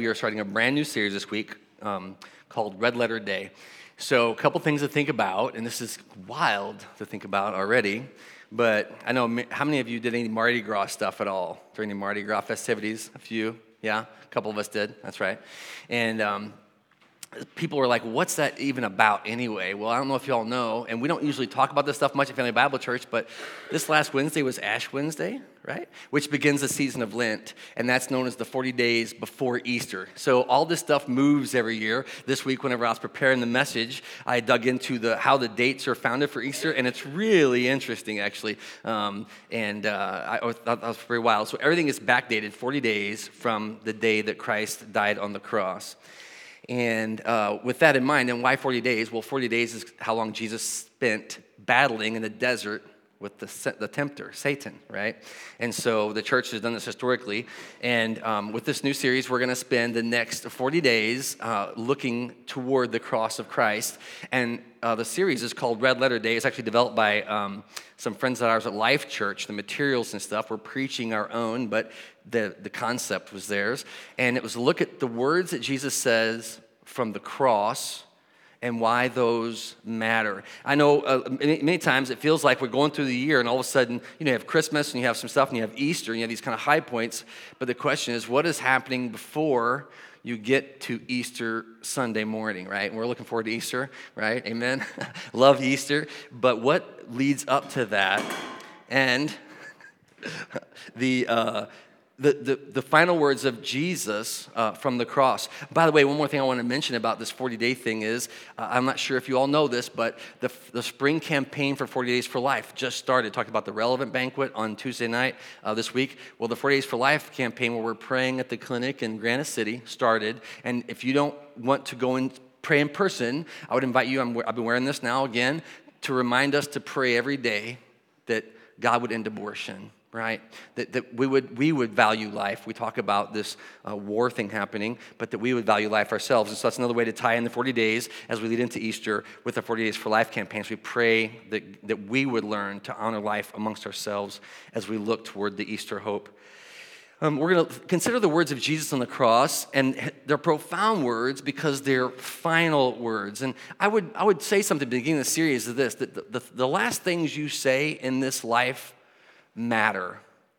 We are starting a brand new series this week um, called Red Letter Day. So, a couple things to think about, and this is wild to think about already. But I know how many of you did any Mardi Gras stuff at all during the Mardi Gras festivities? A few, yeah, a couple of us did. That's right. And um, people were like, what's that even about anyway? Well, I don't know if y'all know, and we don't usually talk about this stuff much at Family Bible Church, but this last Wednesday was Ash Wednesday, right? Which begins the season of Lent, and that's known as the 40 days before Easter. So all this stuff moves every year. This week, whenever I was preparing the message, I dug into the how the dates are founded for Easter, and it's really interesting, actually. Um, and uh, I thought that was very wild. So everything is backdated 40 days from the day that Christ died on the cross. And uh, with that in mind, and why 40 days? Well, 40 days is how long Jesus spent battling in the desert with the, the tempter, Satan, right? And so the church has done this historically. And um, with this new series, we're going to spend the next 40 days uh, looking toward the cross of Christ. And uh, the series is called Red Letter Day. It's actually developed by um, some friends of ours at Life Church. The materials and stuff, we're preaching our own, but the, the concept was theirs. And it was look at the words that Jesus says from the cross and why those matter. I know uh, many, many, times it feels like we're going through the year and all of a sudden, you know, you have Christmas and you have some stuff and you have Easter and you have these kind of high points. But the question is, what is happening before you get to Easter Sunday morning, right? And we're looking forward to Easter, right? Amen. Love Easter. But what leads up to that? And the, uh, the, the, the, final words of Jesus uh, from the cross. By the way, one more thing I want to mention about this 40 day thing is uh, I'm not sure if you all know this, but the, the spring campaign for 40 Days for Life just started. Talking about the relevant banquet on Tuesday night uh, this week. Well, the 40 Days for Life campaign, where we're praying at the clinic in Granite City, started. And if you don't want to go and pray in person, I would invite you, i I've been wearing this now again, to remind us to pray every day that God would end abortion right? That, that we, would, we would value life. We talk about this uh, war thing happening, but that we would value life ourselves. And so that's another way to tie in the 40 days as we lead into Easter with the 40 Days for Life campaigns. We pray that, that we would learn to honor life amongst ourselves as we look toward the Easter hope. Um, we're going to consider the words of Jesus on the cross, and they're profound words because they're final words. And I would, I would say something at the beginning of the series of this that the, the, the last things you say in this life matter,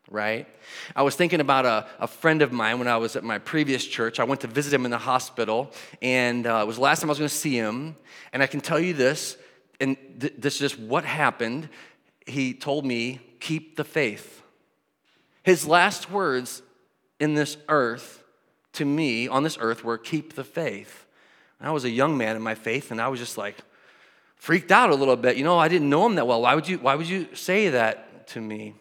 right? I was thinking about a, a friend of mine when I was at my previous church. I went to visit him in the hospital, and uh, it was the last time I was going to see him. And I can tell you this, and th- this is just what happened. He told me, keep the faith. His last words in this earth to me on this earth were, keep the faith. And I was a young man in my faith, and I was just like, freaked out a little bit. You know, I didn't know him that well. Why would you, why would you say that to me?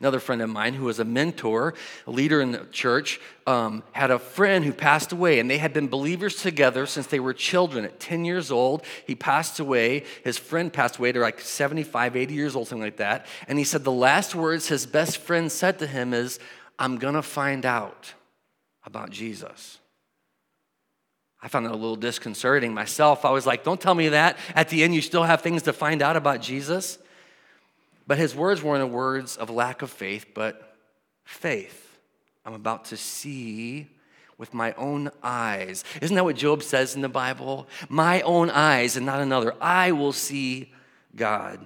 Another friend of mine who was a mentor, a leader in the church, um, had a friend who passed away, and they had been believers together since they were children. At 10 years old, he passed away. His friend passed away. They're like 75, 80 years old, something like that. And he said the last words his best friend said to him is, I'm going to find out about Jesus. I found that a little disconcerting myself. I was like, don't tell me that. At the end, you still have things to find out about Jesus. But his words weren't words of lack of faith, but faith. I'm about to see with my own eyes. Isn't that what Job says in the Bible? My own eyes and not another. I will see God.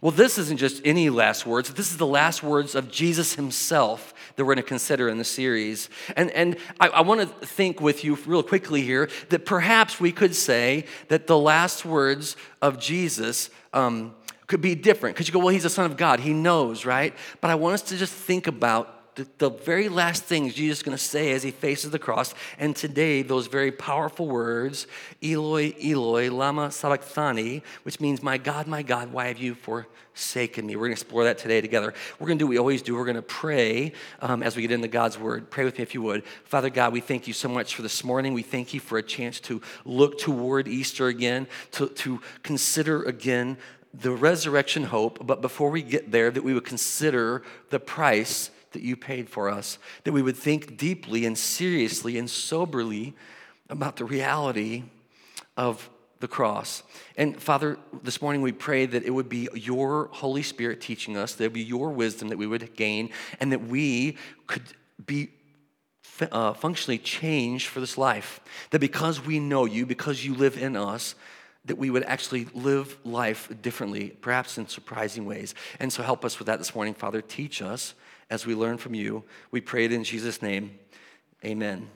Well, this isn't just any last words. This is the last words of Jesus himself that we're going to consider in the series. And, and I, I want to think with you real quickly here that perhaps we could say that the last words of Jesus um, could be different because you go, well, he's the Son of God. He knows, right? But I want us to just think about the, the very last things Jesus is going to say as he faces the cross. And today, those very powerful words, Eloi, Eloi, Lama Sabachthani, which means, My God, my God, why have you forsaken me? We're going to explore that today together. We're going to do what we always do. We're going to pray um, as we get into God's word. Pray with me if you would. Father God, we thank you so much for this morning. We thank you for a chance to look toward Easter again, to, to consider again the resurrection hope, but before we get there, that we would consider the price that you paid for us, that we would think deeply and seriously and soberly about the reality of the cross. And Father, this morning we pray that it would be your Holy Spirit teaching us, that it would be your wisdom that we would gain, and that we could be uh, functionally changed for this life. That because we know you, because you live in us, that we would actually live life differently, perhaps in surprising ways. And so help us with that this morning, Father. Teach us as we learn from you. We pray it in Jesus' name. Amen.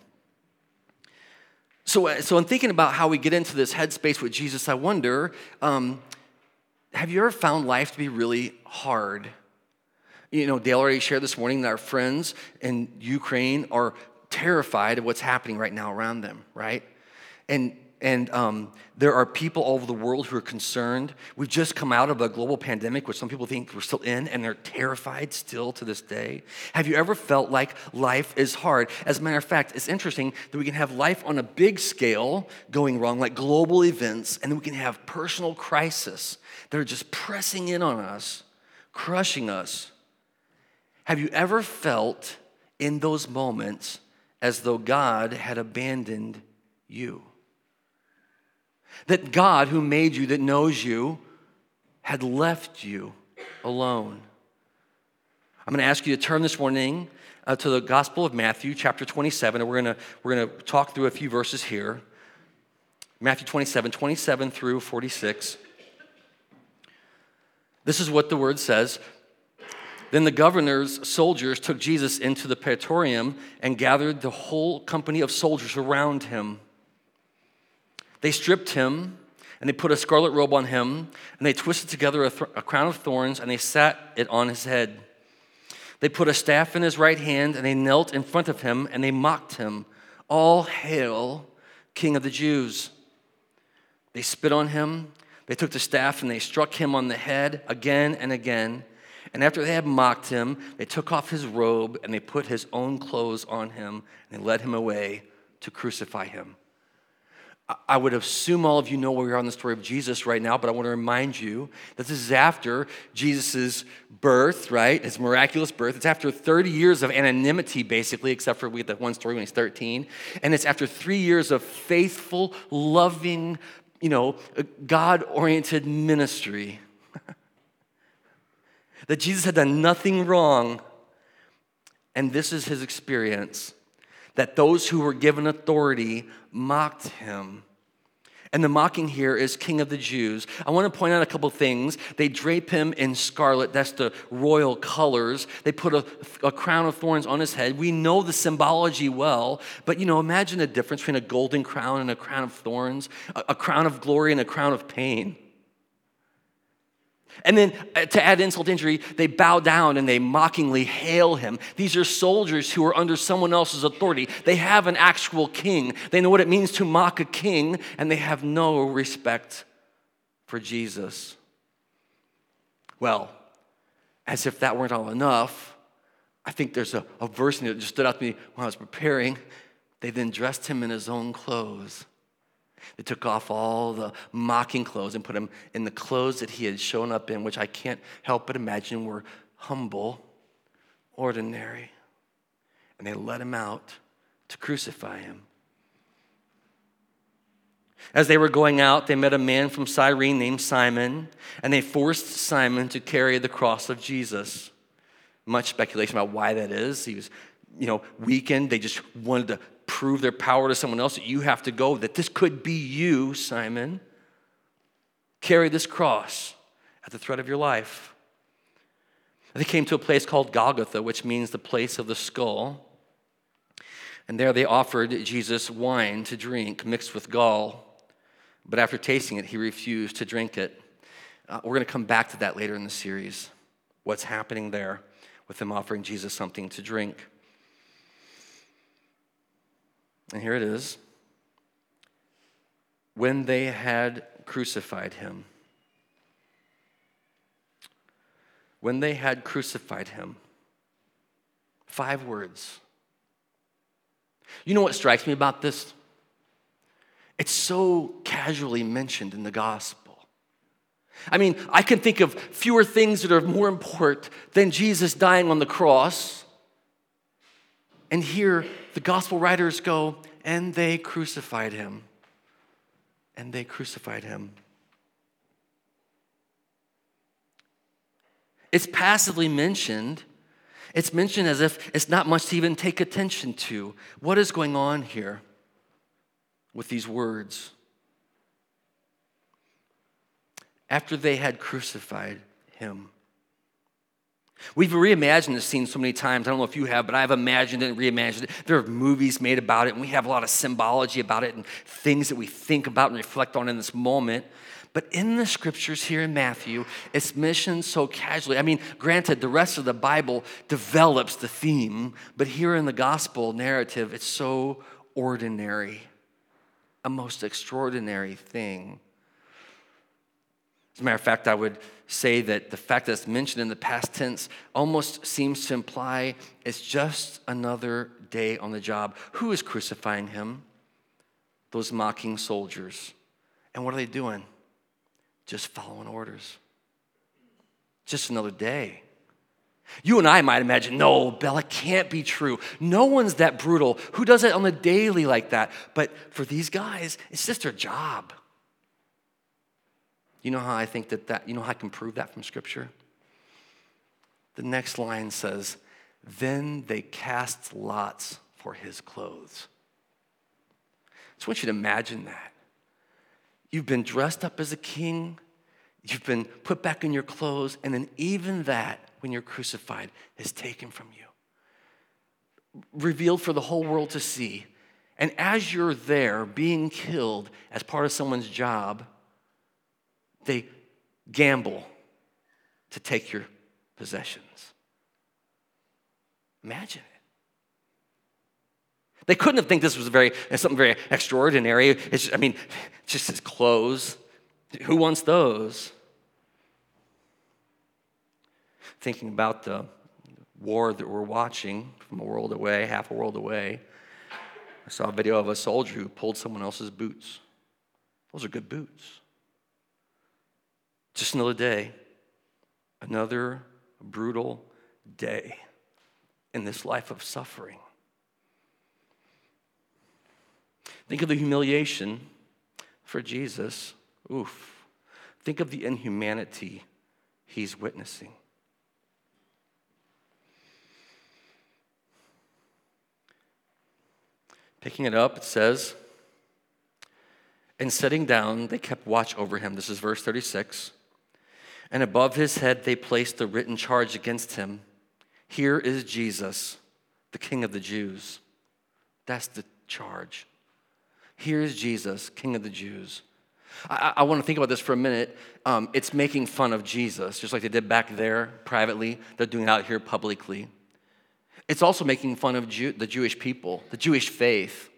So, uh, so in thinking about how we get into this headspace with Jesus, I wonder um, have you ever found life to be really hard? You know, Dale already shared this morning that our friends in Ukraine are terrified of what's happening right now around them, right? And and um, there are people all over the world who are concerned. We've just come out of a global pandemic, which some people think we're still in, and they're terrified still to this day. Have you ever felt like life is hard? As a matter of fact, it's interesting that we can have life on a big scale going wrong, like global events, and then we can have personal crisis that are just pressing in on us, crushing us. Have you ever felt in those moments as though God had abandoned you? That God, who made you, that knows you, had left you alone. I'm going to ask you to turn this morning uh, to the Gospel of Matthew, chapter 27, and we're going to, we're going to talk through a few verses here. Matthew 27, 27 through 46. This is what the word says. Then the governor's soldiers took Jesus into the praetorium and gathered the whole company of soldiers around him. They stripped him and they put a scarlet robe on him and they twisted together a, th- a, crown of thorns and they sat it on his head. They put a staff in his right hand and they knelt in front of him and they mocked him. All hail, King of the Jews. They spit on him. They took the staff and they struck him on the head again and again. And after they had mocked him, they took off his robe and they put his own clothes on him and they led him away to crucify him. I would assume all of you know where we are on the story of Jesus right now, but I want to remind you that this is after Jesus' birth, right? His miraculous birth. It's after 30 years of anonymity, basically, except for we get that one story when he's 13. And it's after three years of faithful, loving, you know, uh, God oriented ministry. that Jesus had done nothing wrong. And this is his experience that those who were given authority mocked him. And the mocking here is King of the Jews. I want to point out a couple things. They drape him in scarlet, that's the royal colors. They put a, a, crown of thorns on his head. We know the symbology well, but you know, imagine the difference between a golden crown and a crown of thorns, a, a crown of glory and a crown of pain. And then uh, to add insult to injury, they bow down and they mockingly hail him. These are soldiers who are under someone else's authority. They have an actual king. They know what it means to mock a king, and they have no respect for Jesus. Well, as if that weren't all enough, I think there's a, a verse that just stood out to me when I was preparing. They then dressed him in his own clothes they took off all the mocking clothes and put him in the clothes that he had shown up in, which I can't help but imagine were humble, ordinary. And they let him out to crucify him. As they were going out, they met a man from Cyrene named Simon, and they forced Simon to carry the cross of Jesus. Much speculation about why that is. He was, you know, weakened. They just wanted to prove their power to someone else, that you have to go, that this could be you, Simon. Carry this cross at the threat of your life. They came to a place called Golgotha, which means the place of the skull. And there they offered Jesus wine to drink mixed with gall. But after tasting it, he refused to drink it. Uh, we're going to come back to that later in the series. What's happening there with them offering Jesus something to drink. And here it is. When they had crucified him, when they had crucified him, five words. You know what strikes me about this? It's so casually mentioned in the gospel. I mean, I can think of fewer things that are more important than Jesus dying on the cross and here the gospel writers go, and they crucified him. And they crucified him. It's passively mentioned, It's mentioned as if it's not much to even take attention to. What is going on here with these words? After they had crucified him, We've reimagined this scene so many times. I don't know if you have, but I've imagined it and reimagined it. There are movies made about it, and we have a lot of symbology about it and things that we think about and reflect on in this moment. But in the scriptures here in Matthew, it's mentioned so casually. I mean, granted, the rest of the Bible develops the theme, but here in the gospel narrative, it's so ordinary, a most extraordinary thing. As a matter of fact, I would say that the fact that it's mentioned in the past tense almost seems to imply it's just another day on the job. Who is crucifying him? Those mocking soldiers. And what are they doing? just following orders. Just another day. You and I might imagine, no, Bella can't be true. No one's that brutal. Who does it on the daily like that? But for these guys, it's just their job. You know how I think that that, you know how I can prove that from Scripture? The next line says, Then they cast lots for his clothes. I just want you to imagine that. You've been dressed up as a king, you've been put back in your clothes, and then even that, when you're crucified, is taken from you, revealed for the whole world to see. And as you're there being killed as part of someone's job, they gamble to take your possessions. Imagine it. They couldn't have think this was very something very extraordinary. It's, just, I mean, just his clothes. Who wants those? Thinking about the war that we're watching from a world away, half a world away, I saw a video of a soldier who pulled someone else's boots. Those are good boots. Just another day, another brutal day in this life of suffering. Think of the humiliation for Jesus. Oof. Think of the inhumanity he's witnessing. Picking it up, it says, and sitting down, they kept watch over him. This is verse 36. And above his head, they placed the written charge against him Here is Jesus, the King of the Jews. That's the charge. Here's Jesus, King of the Jews. I, I want to think about this for a minute. Um, it's making fun of Jesus, just like they did back there privately. They're doing it out here publicly. It's also making fun of Jew, the Jewish people, the Jewish faith.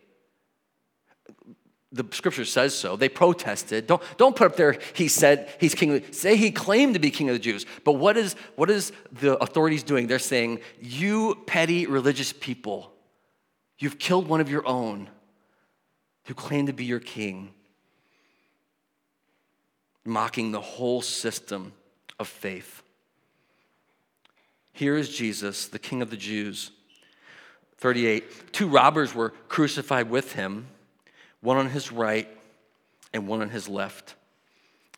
The scripture says so. They protested. Don't, don't put up there, he said he's king. Say he claimed to be king of the Jews. But what is, what is the authorities doing? They're saying, You petty religious people, you've killed one of your own who claimed to be your king, mocking the whole system of faith. Here is Jesus, the King of the Jews. 38. Two robbers were crucified with him, one on his right and one on his left.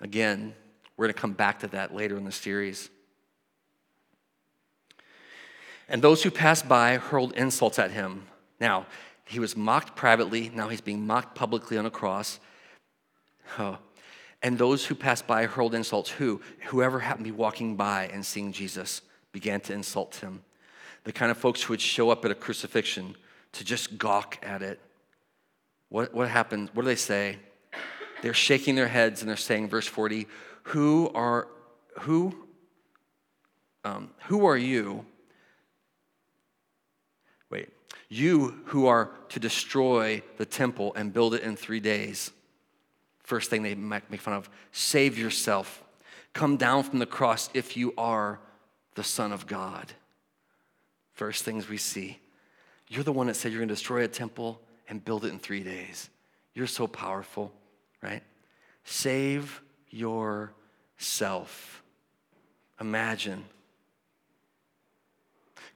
Again, we're going to come back to that later in the series. And those who passed by hurled insults at him. Now, he was mocked privately, now he's being mocked publicly on a cross. Oh. And those who passed by hurled insults. Who? Whoever happened to be walking by and seeing Jesus began to insult him. The kind of folks who would show up at a crucifixion to just gawk at it. What, what happened? What do they say? They're shaking their heads and they're saying, verse 40, who are, who, um, who are you Wait, You who are to destroy the temple and build it in three days. First thing they make fun of save yourself. Come down from the cross if you are the Son of God. First things we see. You're the one that said you're going to destroy a temple and build it in three days. You're so powerful, right? Save yourself. Imagine.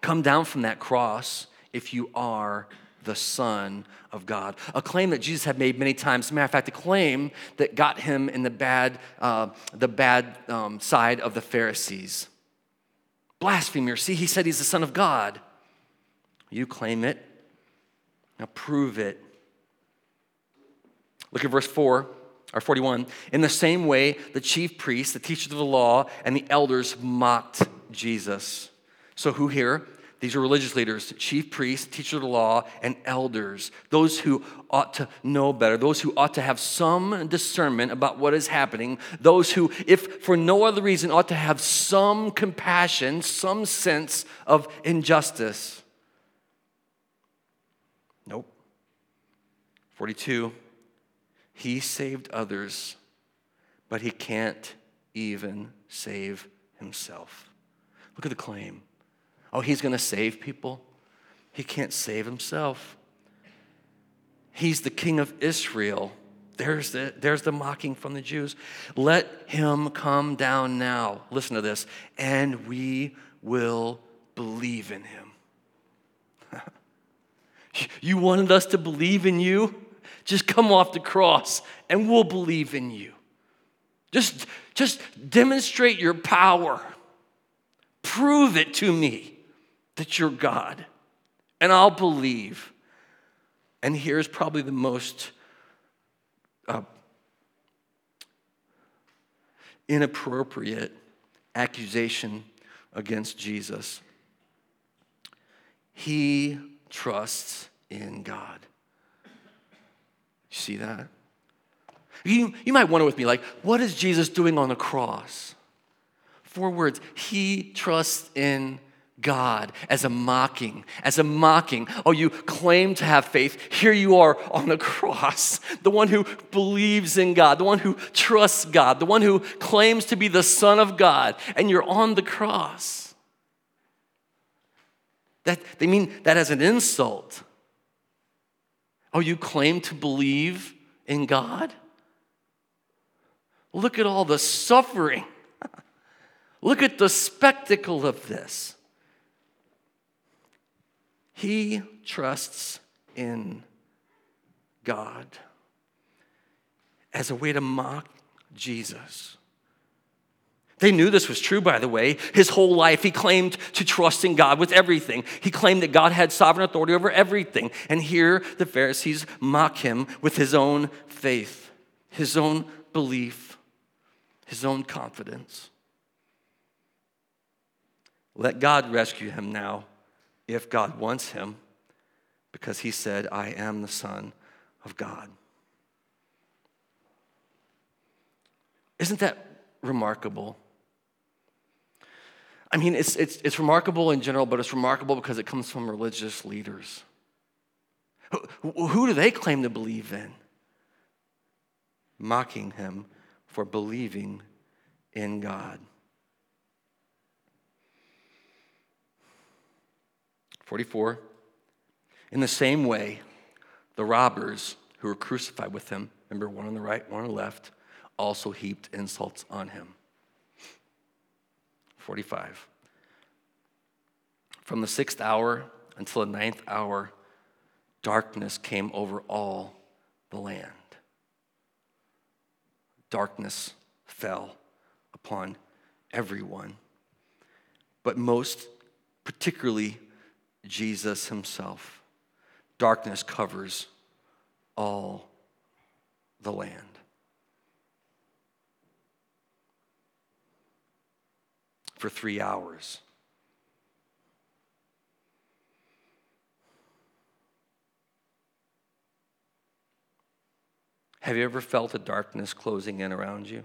Come down from that cross if you are the Son of God. A claim that Jesus had made many times. Matter of fact, a claim that got him in the bad, uh, the bad um, side of the Pharisees. Blasphemer. See, he said he's the Son of God. You claim it. Now prove it. Look at verse 4 or 41. In the same way, the chief priests, the teachers of the law, and the elders mocked Jesus. So, who here? These are religious leaders, chief priests, teachers of the law, and elders. Those who ought to know better, those who ought to have some discernment about what is happening, those who, if for no other reason, ought to have some compassion, some sense of injustice. 42. He saved others, but he can't even save himself. Look at the claim. Oh, he's going to save people? He can't save himself. He's the king of Israel. There's the, there's the mocking from the Jews. Let him come down now. Listen to this. And we will believe in him. you wanted us to believe in you? Just come off the cross and we'll believe in you. Just, just demonstrate your power. Prove it to me that you're God, and I'll believe. And here's probably the most uh, inappropriate accusation against Jesus. He trusts in God. You see that? You, you might wonder with me, like, what is Jesus doing on the cross? Four words. He trusts in God as a mocking, as a mocking. Oh, you claim to have faith. Here you are on the cross. The one who believes in God, the one who trusts God, the one who claims to be the Son of God, and you're on the cross. That, they mean that as an insult. Oh, you claim to believe in God? Look at all the suffering. Look at the spectacle of this. He trusts in God as a way to mock Jesus. They knew this was true, by the way. His whole life, he claimed to trust in God with everything. He claimed that God had sovereign authority over everything. And here the Pharisees mock him with his own faith, his own belief, his own confidence. Let God rescue him now if God wants him, because he said, I am the Son of God. Isn't that remarkable? I mean, it's, it's, it's remarkable in general, but it's remarkable because it comes from religious leaders. Who, who do they claim to believe in? Mocking him for believing in God. 44. In the same way, the robbers who were crucified with him, remember one on the right, one on the left, also heaped insults on him. 45. From the sixth hour until the ninth hour, darkness came over all the land. Darkness fell upon everyone, but most particularly Jesus himself. Darkness covers all the land. For three hours. Have you ever felt a darkness closing in around you?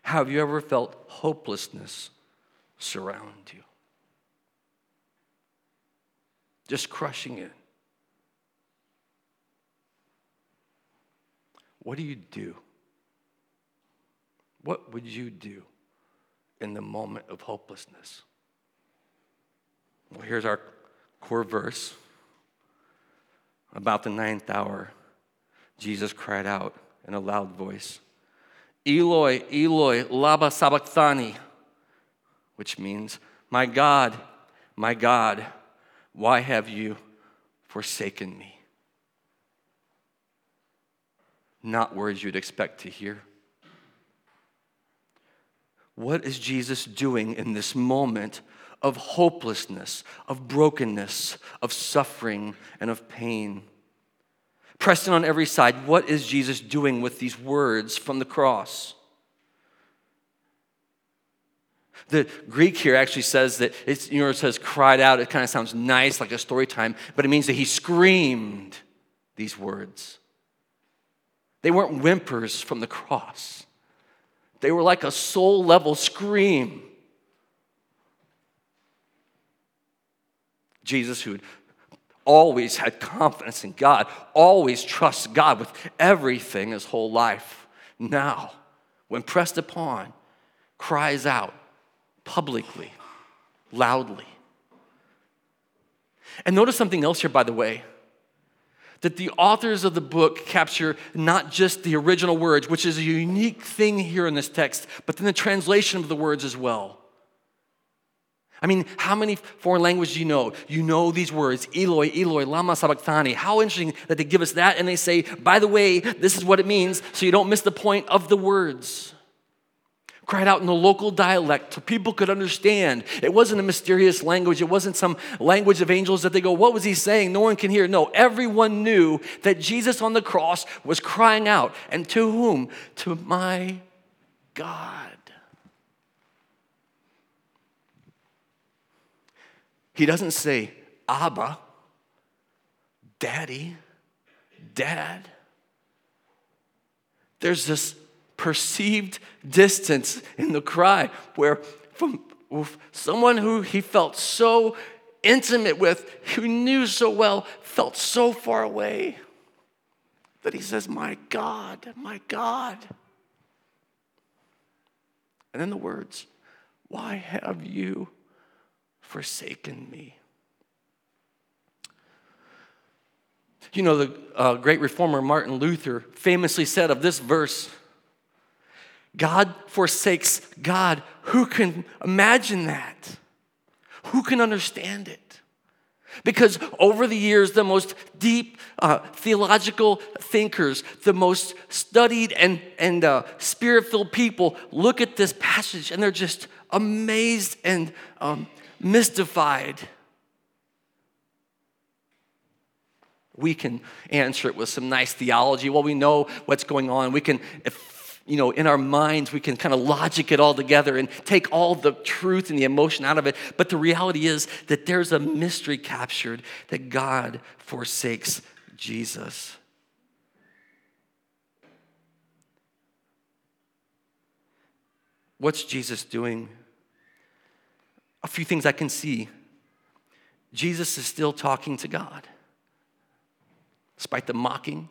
Have you ever felt hopelessness surround you? Just crushing in. What do you do? What would you do in the moment of hopelessness? Well, here's our core verse. About the ninth hour, Jesus cried out in a loud voice, Eloi, Eloi, lama sabachthani, which means, My God, my God, why have you forsaken me? Not words you'd expect to hear. What is Jesus doing in this moment of hopelessness, of brokenness, of suffering, and of pain? Pressed in on every side, what is Jesus doing with these words from the cross? The Greek here actually says that it's, you know, it says cried out. It kind of sounds nice, like a story time, but it means that he screamed these words. They weren't whimpers from the cross, they were like a soul level scream. Jesus, who always had confidence in God, always trusts God with everything his whole life, now, when pressed upon, cries out publicly, loudly. And notice something else here, by the way that the authors of the book capture not just the original words, which is a unique thing here in this text, but then the translation of the words as well. I mean, how many foreign languages do you know? You know these words, Eloi, Eloi, lama sabachthani. How interesting that they give us that and they say, by the way, this is what it means, so you don't miss the point of the words cried out in the local dialect so people could understand. It wasn't a mysterious language, it wasn't some language of angels that they go, What was he saying? No one can hear. No, everyone knew that Jesus on the cross was crying out. And to whom? To my God. He doesn't say, Abba, Daddy, Dad. There's this perceived distance in the cry, where from someone who he felt so intimate with, who knew so well, felt so far away that he says, My God, my God. And then the words, Why have you forsaken me? You know, the uh, great reformer Martin Luther famously said of this verse, God forsakes God. Who can imagine that? Who can understand it? Because over the years, the most deep uh, theological thinkers, the most studied and, and uh, spirit filled people look at this passage and they're just amazed and um, mystified. We can answer it with some nice theology. Well, we know what's going on. We can you know, in our minds, we can kind of logic it all together and take all the truth and the emotion out of it. But the reality is that there's a mystery captured that God forsakes Jesus. What's Jesus doing? A few things I can see. Jesus is still talking to God, despite the mocking,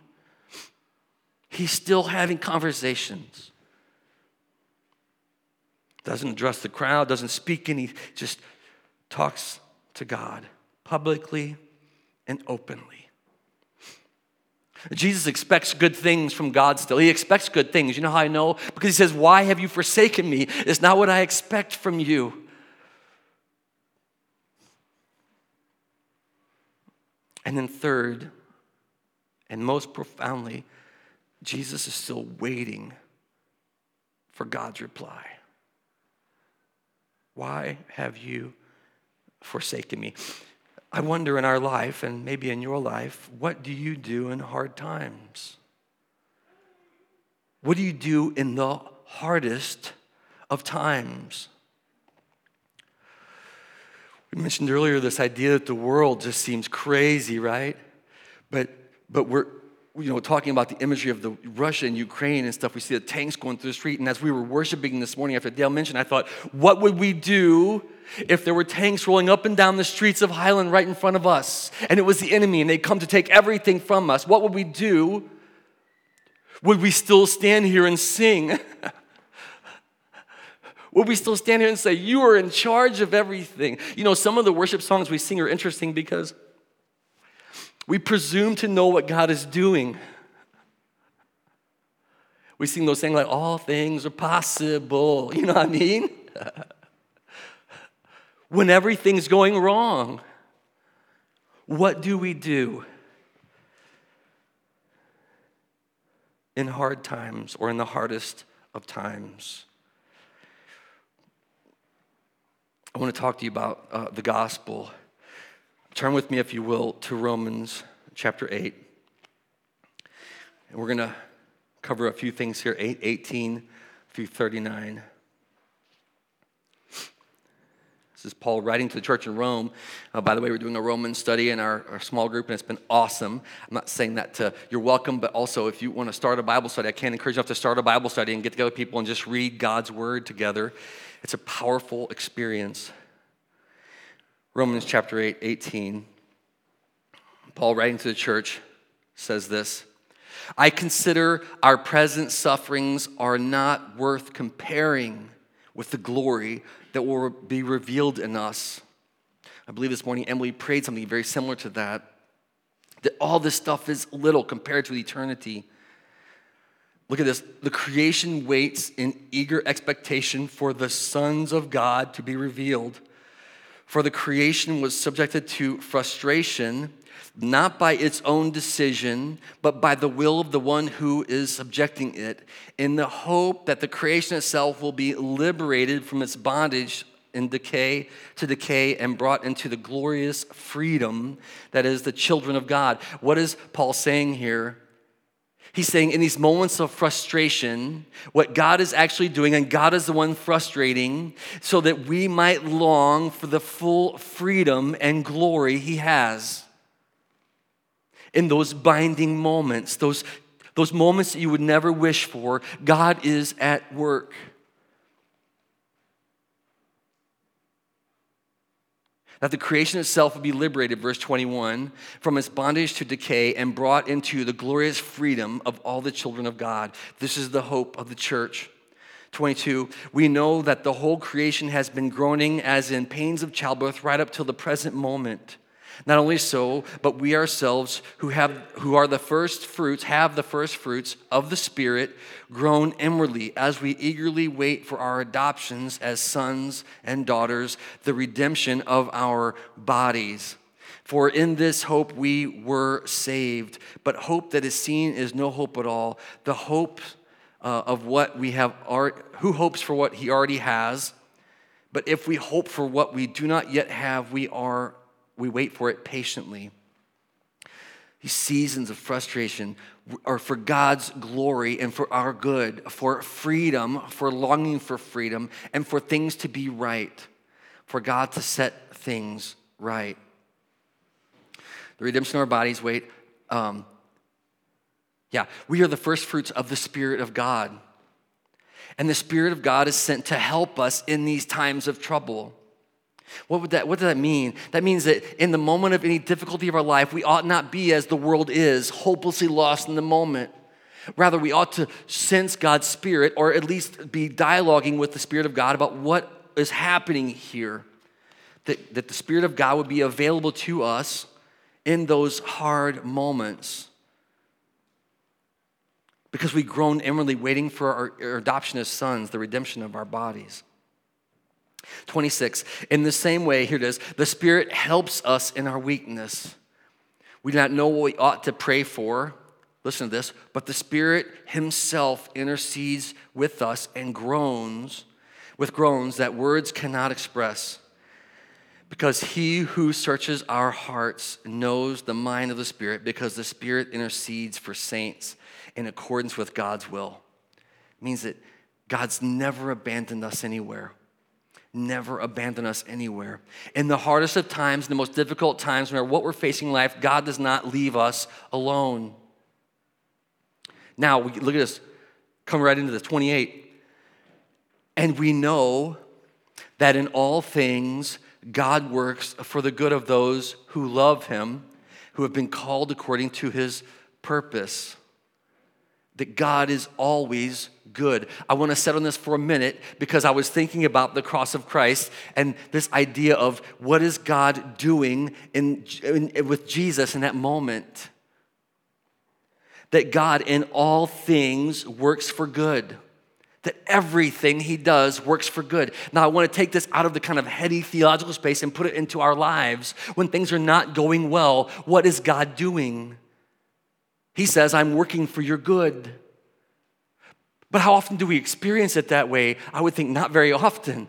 He's still having conversations. Doesn't address the crowd, doesn't speak any, just talks to God publicly and openly. Jesus expects good things from God still. He expects good things. You know how I know? Because he says, Why have you forsaken me? It's not what I expect from you. And then, third, and most profoundly, Jesus is still waiting for God's reply. Why have you forsaken me? I wonder in our life, and maybe in your life, what do you do in hard times? What do you do in the hardest of times? We mentioned earlier this idea that the world just seems crazy, right? But, but we're, you know, talking about the imagery of the Russia and Ukraine and stuff, we see the tanks going through the street. And as we were worshiping this morning after Dale mentioned, I thought, what would we do if there were tanks rolling up and down the streets of Highland right in front of us? And it was the enemy and they'd come to take everything from us. What would we do? Would we still stand here and sing? Would we still stand here and say, You are in charge of everything? You know, some of the worship songs we sing are interesting because we presume to know what God is doing. We sing those things like, all things are possible. You know what I mean? when everything's going wrong, what do we do? In hard times or in the hardest of times. I want to talk to you about uh, the gospel. Turn with me, if you will, to Romans chapter 8. And we're going to cover a few things here 8, 18 through 39. This is Paul writing to the church in Rome. Uh, by the way, we're doing a Roman study in our, our, small group, and it's been awesome. I'm not saying that to, you're welcome, but also if you want to start a Bible study, I can't encourage you to start a Bible study and get together with people and just read God's word together. It's a powerful experience. Romans chapter 8, 18. Paul writing to the church says this I consider our present sufferings are not worth comparing with the glory that will be revealed in us. I believe this morning Emily prayed something very similar to that. That all this stuff is little compared to eternity. Look at this. The creation waits in eager expectation for the sons of God to be revealed. For the creation was subjected to frustration not by its own decision, but by the will of the one who is subjecting it, in the hope that the creation itself will be liberated from its bondage in decay to decay and brought into the glorious freedom that is the children of God. What is Paul saying here? He's saying in these moments of frustration, what God is actually doing, and God is the one frustrating, so that we might long for the full freedom and glory He has in those binding moments, those, those moments that you would never wish for, God is at work. That the creation itself would be liberated, verse 21, from its bondage to decay and brought into the glorious freedom of all the children of God. This is the hope of the church. 22, we know that the whole creation has been groaning as in pains of childbirth right up till the present moment. Not only so, but we ourselves who have who are the first fruits have the first fruits of the spirit grown inwardly as we eagerly wait for our adoptions as sons and daughters, the redemption of our bodies. For in this hope we were saved. But hope that is seen is no hope at all. The hope uh, of what we have, who hopes for what he already has? But if we hope for what we do not yet have, we are we wait for it patiently. These seasons of frustration are for God's glory and for our good, for freedom, for longing for freedom, and for things to be right, for God to set things right. The redemption of our bodies, wait. Um, yeah, we are the first fruits of the Spirit of God. And the Spirit of God is sent to help us in these times of trouble. What, would that, what does that mean? That means that in the moment of any difficulty of our life, we ought not be as the world is, hopelessly lost in the moment. Rather, we ought to sense God's Spirit, or at least be dialoguing with the Spirit of God about what is happening here. That, that the Spirit of God would be available to us in those hard moments. Because we groan inwardly, waiting for our, our adoption as sons, the redemption of our bodies. 26. In the same way, here it is the Spirit helps us in our weakness. We do not know what we ought to pray for. Listen to this. But the Spirit Himself intercedes with us and groans with groans that words cannot express. Because He who searches our hearts knows the mind of the Spirit, because the Spirit intercedes for saints in accordance with God's will. It means that God's never abandoned us anywhere never abandon us anywhere. In the hardest of times, the most difficult times, no matter what we're facing in life, God does not leave us alone. Now, we, look at this. Come right into the 28. And we know that in all things, God works for the good of those who love him, who have been called according to his purpose. That God is always good. I want to set on this for a minute because I was thinking about the cross of Christ and this idea of what is God doing in, in, with Jesus in that moment. That God in all things works for good. That everything he does works for good. Now, I want to take this out of the kind of heady theological space and put it into our lives. When things are not going well, what is God doing? He says, I'm working for your good. But how often do we experience it that way? I would think not very often.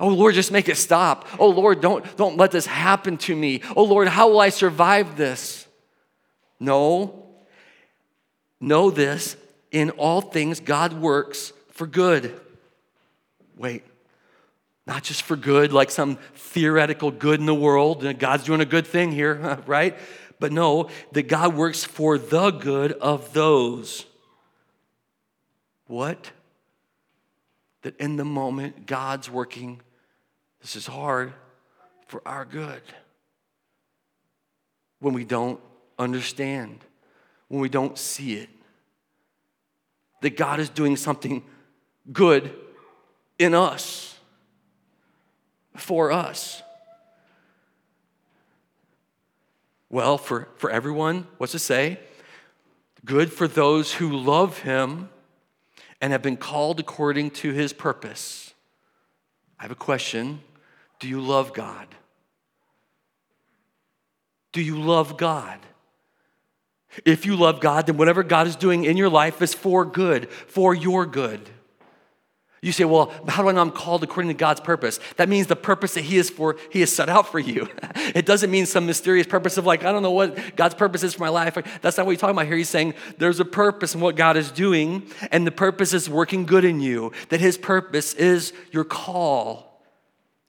Oh Lord, just make it stop. Oh Lord, don't, don't let this happen to me. Oh Lord, how will I survive this? No. Know this in all things, God works for good. Wait, not just for good, like some theoretical good in the world. God's doing a good thing here, right? But no, that God works for the good of those. What? That in the moment, God's working, this is hard, for our good. When we don't understand, when we don't see it, that God is doing something good in us, for us. Well, for, for everyone, what's it say? Good for those who love him and have been called according to his purpose. I have a question Do you love God? Do you love God? If you love God, then whatever God is doing in your life is for good, for your good. You say, well, how do I know I'm called according to God's purpose? That means the purpose that He is for, He has set out for you. it doesn't mean some mysterious purpose of like, I don't know what God's purpose is for my life. That's not what He's talking about here. He's saying there's a purpose in what God is doing, and the purpose is working good in you. That His purpose is your call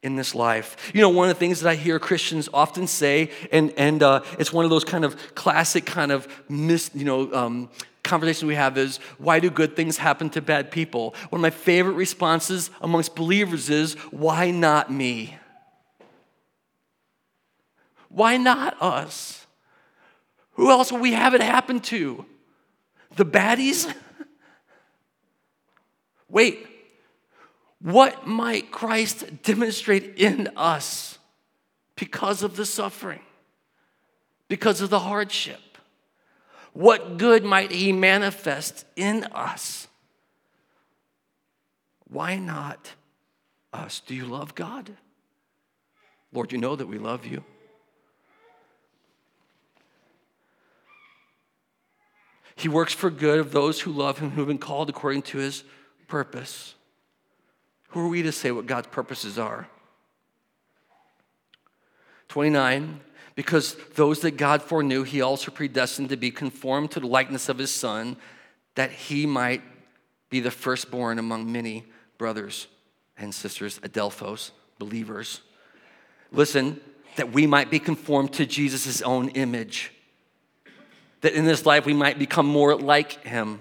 in this life. You know, one of the things that I hear Christians often say, and, and uh, it's one of those kind of classic kind of mis, you know, um, conversation we have is why do good things happen to bad people? One of my favorite responses amongst believers is why not me? Why not us? Who else will we have it happen to? The baddies? Wait, what might Christ demonstrate in us because of the suffering, because of the hardship? What good might He manifest in us? Why not us? Do you love God? Lord, you know that we love you. He works for good of those who love him, who have been called according to his purpose. Who are we to say what God's purposes are? 29 because those that God foreknew, he also predestined to be conformed to the likeness of his son, that he might be the firstborn among many brothers and sisters, adelphos, believers. Listen, that we might be conformed to Jesus' own image, that in this life we might become more like him.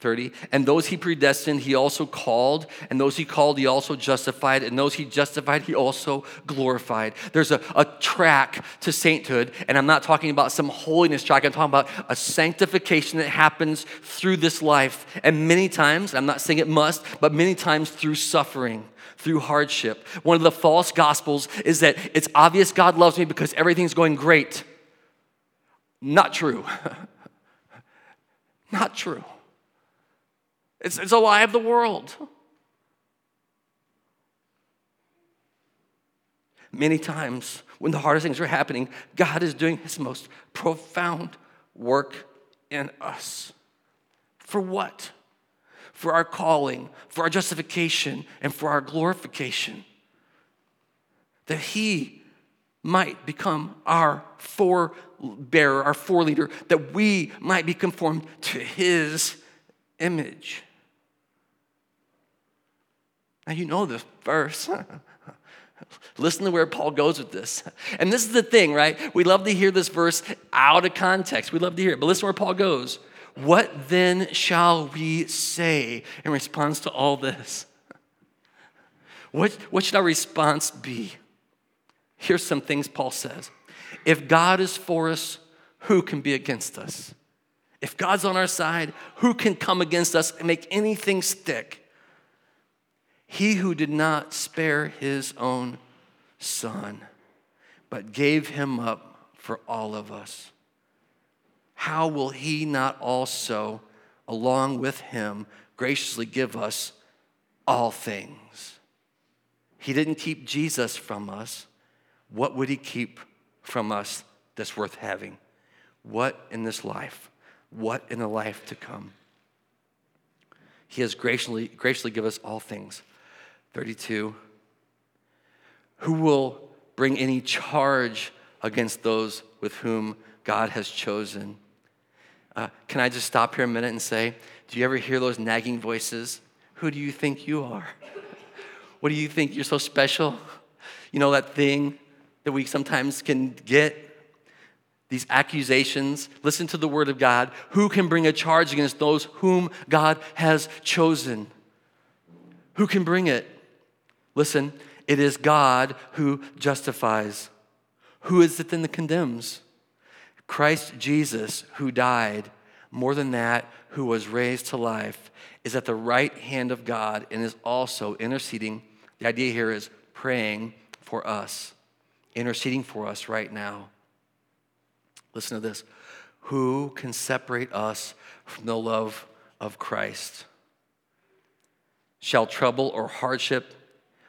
30. And those he predestined, he also called. And those he called, he also justified. And those he justified, he also glorified. There's a, a track to sainthood. And I'm not talking about some holiness track. I'm talking about a sanctification that happens through this life. And many times, I'm not saying it must, but many times through suffering through hardship. One of the false gospels is that it's obvious God loves me because everything's going great. Not true. Not true. It's, it's a lie of the world. Many times, when the hardest things are happening, God is doing his most profound work in us. For what? For our calling, for our justification, and for our glorification. That he might become our forebearer, our foreleader, that we might be conformed to his image. Now, you know this verse. Listen to where Paul goes with this. And this is the thing, right? We love to hear this verse out of context. We love to hear it. But listen where Paul goes. What then shall we say in response to all this? What, what should our response be? Here's some things Paul says. If God is for us, who can be against us? If God's on our side, who can come against us and make anything stick? He who did not spare his own son, but gave him up for all of us, how will he not also, along with him, graciously give us all things? He didn't keep Jesus from us. What would he keep from us that's worth having? What in this life? What in the life to come? He has graciously, graciously given us all things. 32. Who will bring any charge against those with whom God has chosen? Uh, can I just stop here a minute and say, do you ever hear those nagging voices? Who do you think you are? what do you think? You're so special? You know, that thing that we sometimes can get these accusations. Listen to the word of God. Who can bring a charge against those whom God has chosen? Who can bring it? Listen, it is God who justifies. Who is it then that condemns? Christ Jesus, who died, more than that, who was raised to life, is at the right hand of God and is also interceding. The idea here is praying for us, interceding for us right now. Listen to this. Who can separate us from the love of Christ? Shall trouble or hardship,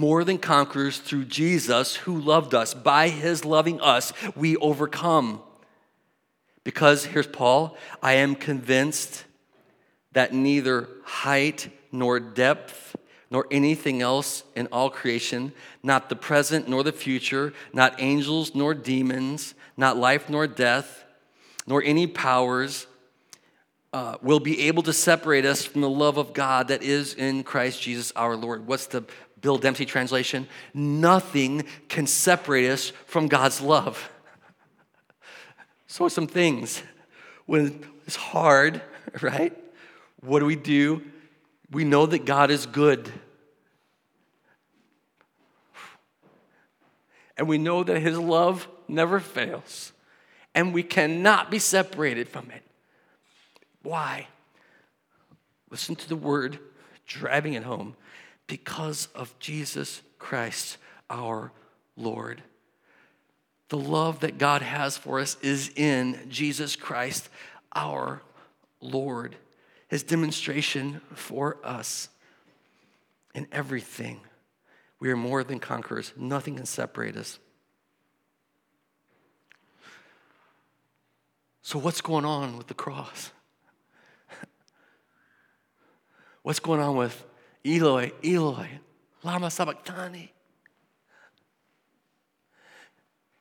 More than conquerors through Jesus who loved us. By his loving us, we overcome. Because, here's Paul, I am convinced that neither height nor depth nor anything else in all creation, not the present nor the future, not angels nor demons, not life nor death, nor any powers uh, will be able to separate us from the love of God that is in Christ Jesus our Lord. What's the Bill Dempsey translation? Nothing can separate us from God's love. so, some things when it's hard, right? What do we do? We know that God is good. And we know that His love never fails. And we cannot be separated from it. Why? Listen to the word driving it home. Because of Jesus Christ, our Lord. The love that God has for us is in Jesus Christ, our Lord his demonstration for us in everything. We are more than conquerors. Nothing can separate us. So, what's going on with the cross? What's going on with Eloi, Eloi, Lama Sabachthani?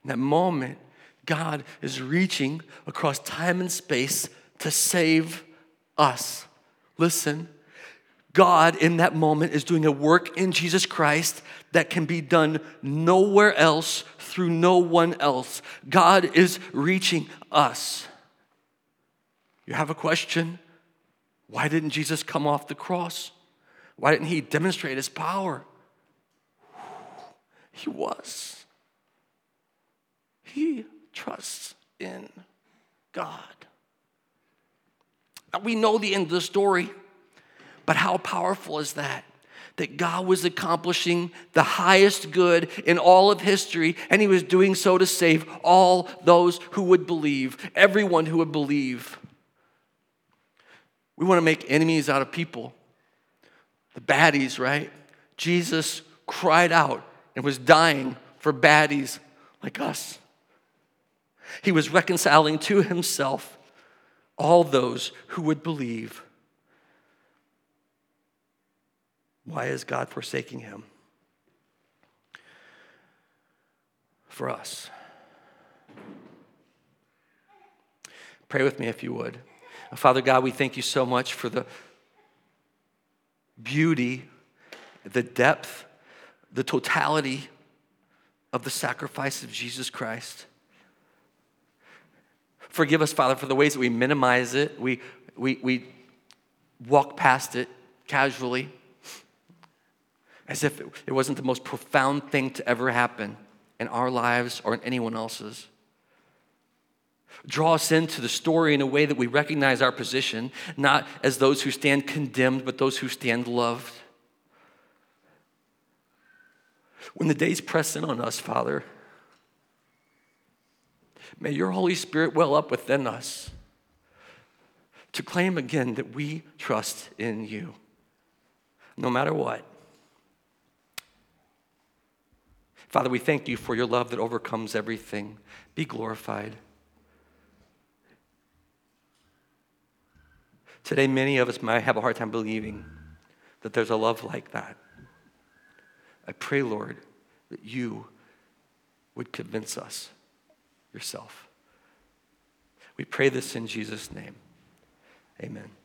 In that moment, God is reaching across time and space to save us. Listen, God in that moment is doing a work in Jesus Christ that can be done nowhere else through no one else. God is reaching us. You have a question? Why didn't Jesus come off the cross? Why didn't he demonstrate his power? He was. He trusts in God. We know the end of the story, but how powerful is that? That God was accomplishing the highest good in all of history, and He was doing so to save all those who would believe, everyone who would believe. We want to make enemies out of people, the baddies, right? Jesus cried out and was dying for baddies like us. He was reconciling to himself all those who would believe. Why is God forsaking him? For us. Pray with me if you would. Father God, we thank you so much for the beauty, the depth, the totality of the sacrifice of Jesus Christ. Forgive us, Father, for the ways that we minimize it, we, we, we walk past it casually, as if it wasn't the most profound thing to ever happen in our lives or in anyone else's. Draw us into the story in a way that we recognize our position, not as those who stand condemned, but those who stand loved. When the days press in on us, Father, may your Holy Spirit well up within us to claim again that we trust in you, no matter what. Father, we thank you for your love that overcomes everything. Be glorified. Today, many of us might have a hard time believing that there's a love like that. I pray, Lord, that you would convince us yourself. We pray this in Jesus' name. Amen.